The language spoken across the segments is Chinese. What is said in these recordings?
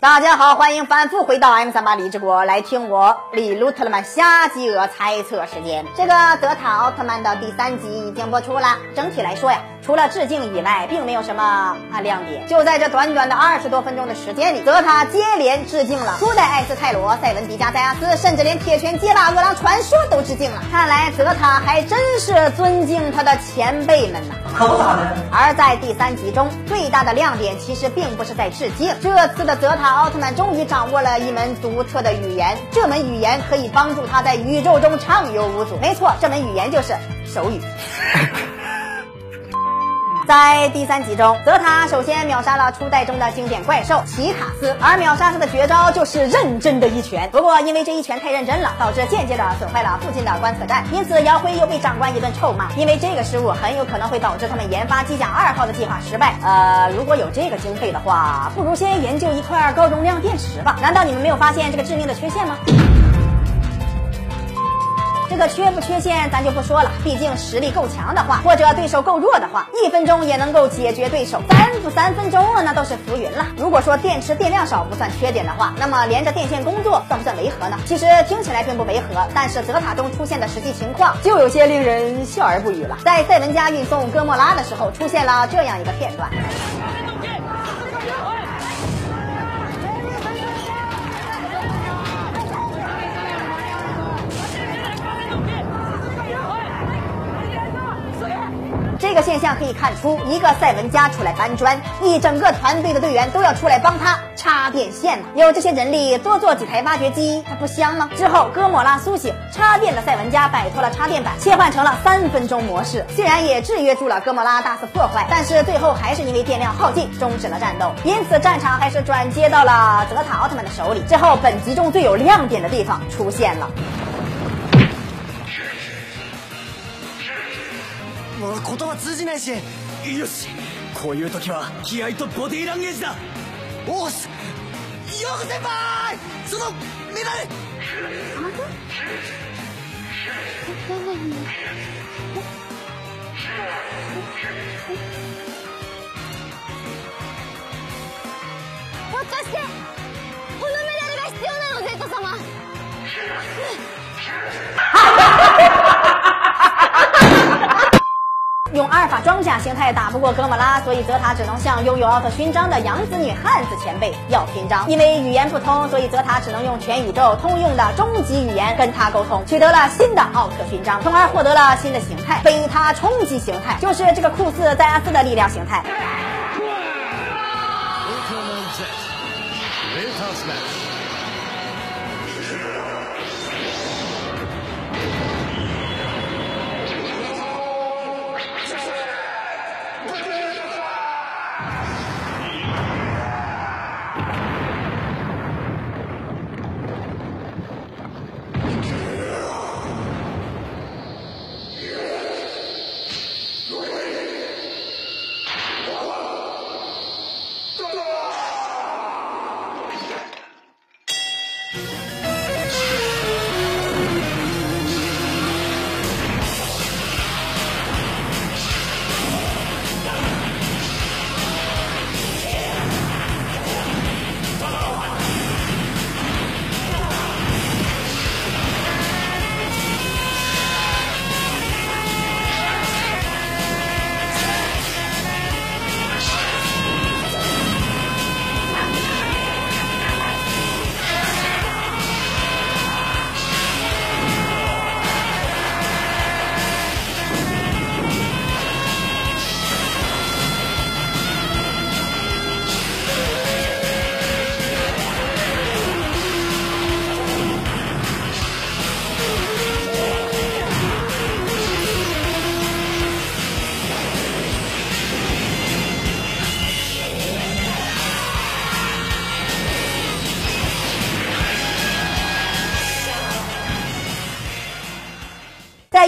大家好，欢迎反复回到 M 三八李志国来听我李路特曼瞎鸡鹅猜测时间。这个德塔奥特曼的第三集已经播出了。整体来说呀，除了致敬以外，并没有什么啊亮点。就在这短短的二十多分钟的时间里，德塔接连致敬了初代艾斯泰罗、赛文迪加、塞亚斯，甚至连铁拳街霸、饿狼传说都致敬了。看来德塔还真是尊敬他的前辈们呐。可不咋的。而在第三集中，最大的亮点其实并不是在致敬，这次的泽塔奥特曼终于掌握了一门独特的语言，这门语言可以帮助他在宇宙中畅游无阻。没错，这门语言就是手语。在第三集中，泽塔首先秒杀了初代中的经典怪兽奇卡斯，而秒杀他的绝招就是认真的一拳。不过因为这一拳太认真了，导致间接的损坏了附近的观测站，因此姚辉又被长官一顿臭骂。因为这个失误很有可能会导致他们研发机甲二号的计划失败。呃，如果有这个经费的话，不如先研究一块高容量电池吧。难道你们没有发现这个致命的缺陷吗？这个缺不缺陷咱就不说了，毕竟实力够强的话，或者对手够弱的话，一分钟也能够解决对手。三不三分钟啊，那都是浮云了。如果说电池电量少不算缺点的话，那么连着电线工作算不算违和呢？其实听起来并不违和，但是泽塔中出现的实际情况就有些令人笑而不语了。在赛文家运送哥莫拉的时候，出现了这样一个片段。个现象可以看出，一个赛文家出来搬砖，一整个团队的队员都要出来帮他插电线呢。有这些人力，多做几台挖掘机，它不香吗？之后，哥莫拉苏醒，插电的赛文家摆脱了插电板，切换成了三分钟模式。虽然也制约住了哥莫拉大肆破坏，但是最后还是因为电量耗尽，终止了战斗。因此，战场还是转接到了泽塔奥特曼的手里。之后，本集中最有亮点的地方出现了。もう言葉通じないしよしこういう時は気合とボディーランゲージだ。おーしヨー先輩そのメダル。ひょっとしてこのメダルが必要なの Z 様阿尔法装甲形态打不过哥莫拉，所以泽塔只能向拥有奥特勋章的养子女汉子前辈要勋章。因为语言不通，所以泽塔只能用全宇宙通用的终极语言跟他沟通，取得了新的奥特勋章，从而获得了新的形态——贝塔冲击形态，就是这个酷似戴亚斯的力量形态。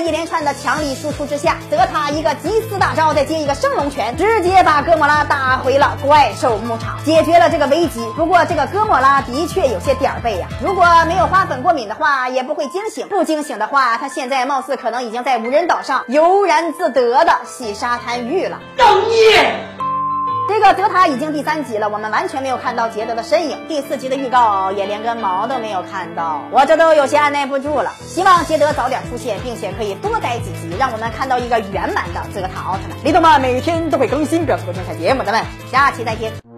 一连串的强力输出之下，泽塔一个吉斯大招，再接一个升龙拳，直接把哥莫拉打回了怪兽牧场，解决了这个危机。不过这个哥莫拉的确有些点儿背呀，如果没有花粉过敏的话，也不会惊醒；不惊醒的话，他现在貌似可能已经在无人岛上悠然自得的洗沙滩浴了。等你！这个泽塔已经第三集了，我们完全没有看到杰德的身影。第四集的预告也连根毛都没有看到，我这都有些按耐不住了。希望杰德早点出现，并且可以多待几集，让我们看到一个圆满的泽塔奥特曼。李德曼每天都会更新，不要错过精彩节目，咱们下期再见。